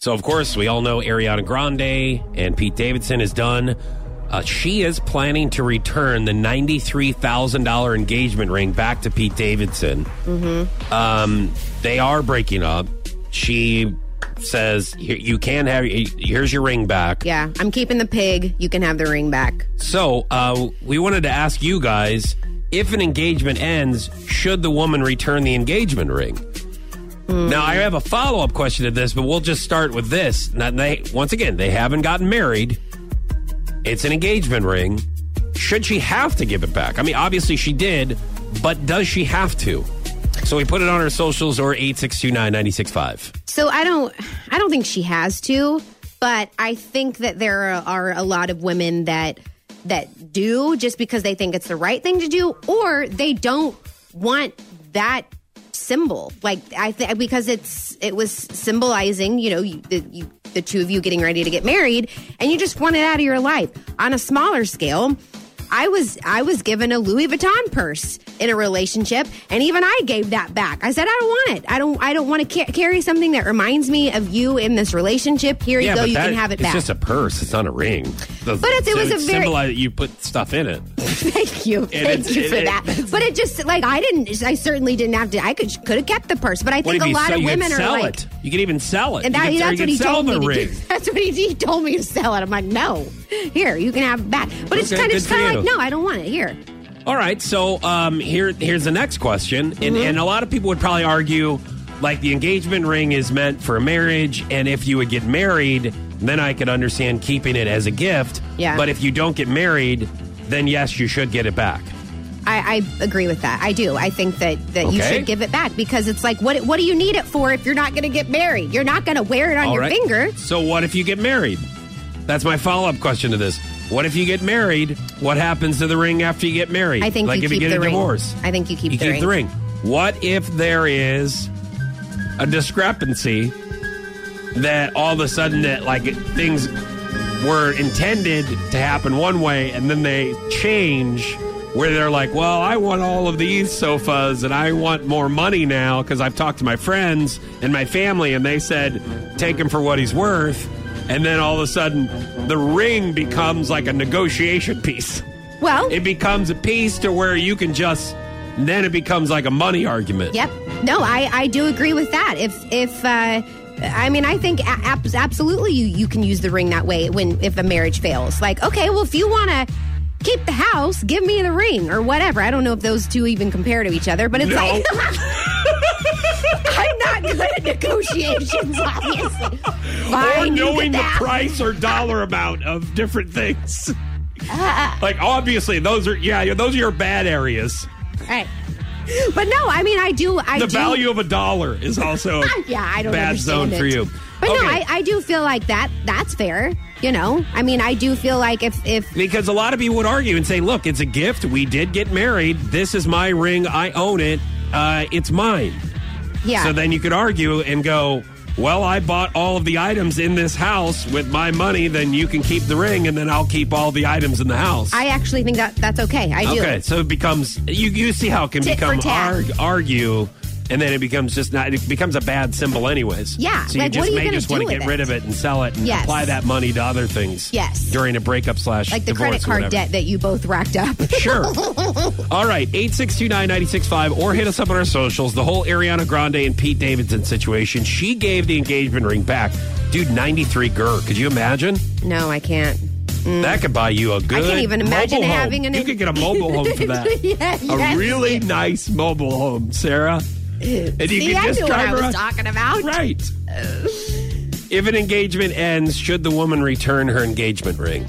So, of course, we all know Ariana Grande and Pete Davidson is done. Uh, she is planning to return the $93,000 engagement ring back to Pete Davidson. Mm-hmm. Um, they are breaking up. She says, You can have, here's your ring back. Yeah, I'm keeping the pig. You can have the ring back. So, uh, we wanted to ask you guys if an engagement ends, should the woman return the engagement ring? Now, I have a follow up question to this, but we'll just start with this. Now, they, once again, they haven't gotten married. It's an engagement ring. Should she have to give it back? I mean, obviously she did, but does she have to? So we put it on our socials or 8629 965. So I don't I don't think she has to, but I think that there are a lot of women that that do just because they think it's the right thing to do or they don't want that symbol. Like I think because it's it was symbolizing, you know, you, the, you the two of you getting ready to get married and you just want it out of your life. On a smaller scale, I was I was given a Louis Vuitton purse in a relationship, and even I gave that back. I said I don't want it. I don't I don't want to ca- carry something that reminds me of you in this relationship. Here you go. You can have it it's back. It's just a purse. It's not a ring. The- But it's- it was a very- symbolize that you put stuff in it. Thank you, thank you for it- that. But it just like I didn't. I certainly didn't have to. I could could have kept the purse, but I think a lot sell, of women are sell like. it? You can even sell it. And you that, can, that's what he told me to do. That's what he, he told me to sell it. I'm like, no, here you can have that. But it's kind of kind of like, no, I don't want it. Here, All right, so um, here here's the next question, and, Mm-hmm. and a lot of people would probably argue like the engagement ring is meant for a marriage, and if you would get married, then I could understand keeping it as a gift. Yeah. But if you don't get married, then yes, you should get it back. I, I agree with that. I do. I think that, that you should give it back because it's like, what what do you need it for if you're not going to get married? You're not going to wear it on All your right. finger. So what if you get married? That's my follow up question to this. What if you get married? What happens to the ring after you get married? I think like you if keep you get the a ring. divorce. I think you keep you the keep ring. the ring. What if there is a discrepancy that all of a sudden that like things were intended to happen one way and then they change where they're like, well, I want all of these sofas and I want more money now because I've talked to my friends and my family and they said take him for what he's worth. And then all of a sudden the ring becomes like a negotiation piece. Well, It becomes a piece to where you can just, then it becomes like a money argument. Yep. No, I, I do agree with that. If if uh, I mean, I think ab- absolutely you you can use the ring that way when if a marriage fails. Like, okay, well, if you want to keep the house, give me the ring or whatever. I don't know if those two even compare to each other, but it's No. like. I'm not good at negotiations, obviously. or Fine, you knowing the price or dollar amount of different things. Uh, like obviously those are yeah those are your bad areas. Right. But no, I mean, I do. I the do, value of a dollar is also yeah, I don't bad zone for you. But no, I, I do feel like that. That's fair. You know, I mean, I do feel like if if because a lot of people would argue and say, "Look, it's a gift. We did get married. This is my ring. I own it. Uh, it's mine." yeah, So then you could argue and go, "Well, I bought all of the items in this house with my money. Then you can keep the ring, and then I'll keep all the items in the house." I actually think that that's okay. I do. Okay, so it becomes you. You see how it can Tit for become tat. arg, argue, and then it becomes just not. It becomes a bad symbol, anyways. Yeah, So you like, just you may just want to get rid of it and sell it and Yes. apply that money to other things. Yes. During a breakup slash Like the credit card debt that you both racked up. Sure. All right, 8629965 or hit us up on our socials. The whole Ariana Grande and Pete Davidson situation. She gave the engagement ring back. Dude, 93 gur. Could you imagine? no, I can't. That could buy you a good Mm. can't even imagine mobile home. having an- You could get a mobile home for that. Yeah, a yes. really nice mobile home, Sarah. And you See, can I just knew what I was talking about. Right. if an engagement ends, should the woman return her engagement ring?